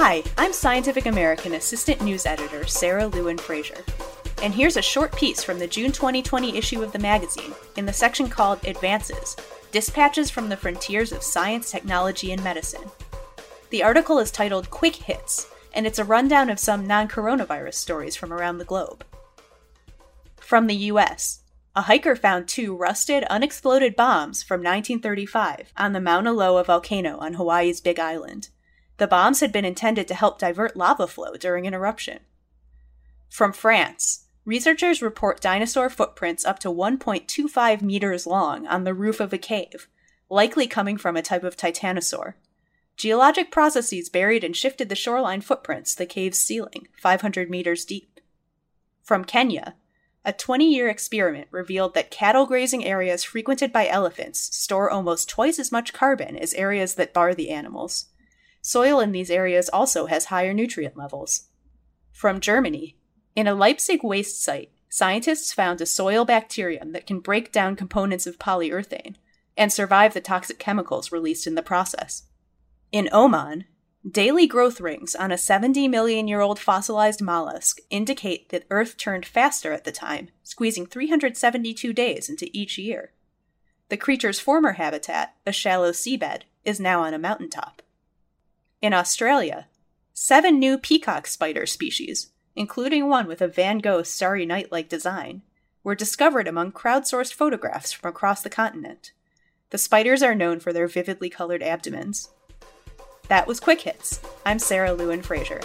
Hi, I'm Scientific American Assistant News Editor Sarah Lewin Frasier. And here's a short piece from the June 2020 issue of the magazine in the section called Advances Dispatches from the Frontiers of Science, Technology, and Medicine. The article is titled Quick Hits, and it's a rundown of some non coronavirus stories from around the globe. From the US, a hiker found two rusted, unexploded bombs from 1935 on the Mauna Loa volcano on Hawaii's Big Island. The bombs had been intended to help divert lava flow during an eruption. From France, researchers report dinosaur footprints up to 1.25 meters long on the roof of a cave, likely coming from a type of titanosaur. Geologic processes buried and shifted the shoreline footprints, the cave's ceiling, 500 meters deep. From Kenya, a 20 year experiment revealed that cattle grazing areas frequented by elephants store almost twice as much carbon as areas that bar the animals. Soil in these areas also has higher nutrient levels. From Germany, in a Leipzig waste site, scientists found a soil bacterium that can break down components of polyurethane and survive the toxic chemicals released in the process. In Oman, daily growth rings on a 70 million year old fossilized mollusk indicate that Earth turned faster at the time, squeezing 372 days into each year. The creature's former habitat, a shallow seabed, is now on a mountaintop. In Australia, seven new peacock spider species, including one with a Van Gogh Starry Night like design, were discovered among crowdsourced photographs from across the continent. The spiders are known for their vividly colored abdomens. That was Quick Hits. I'm Sarah Lewin Frasier.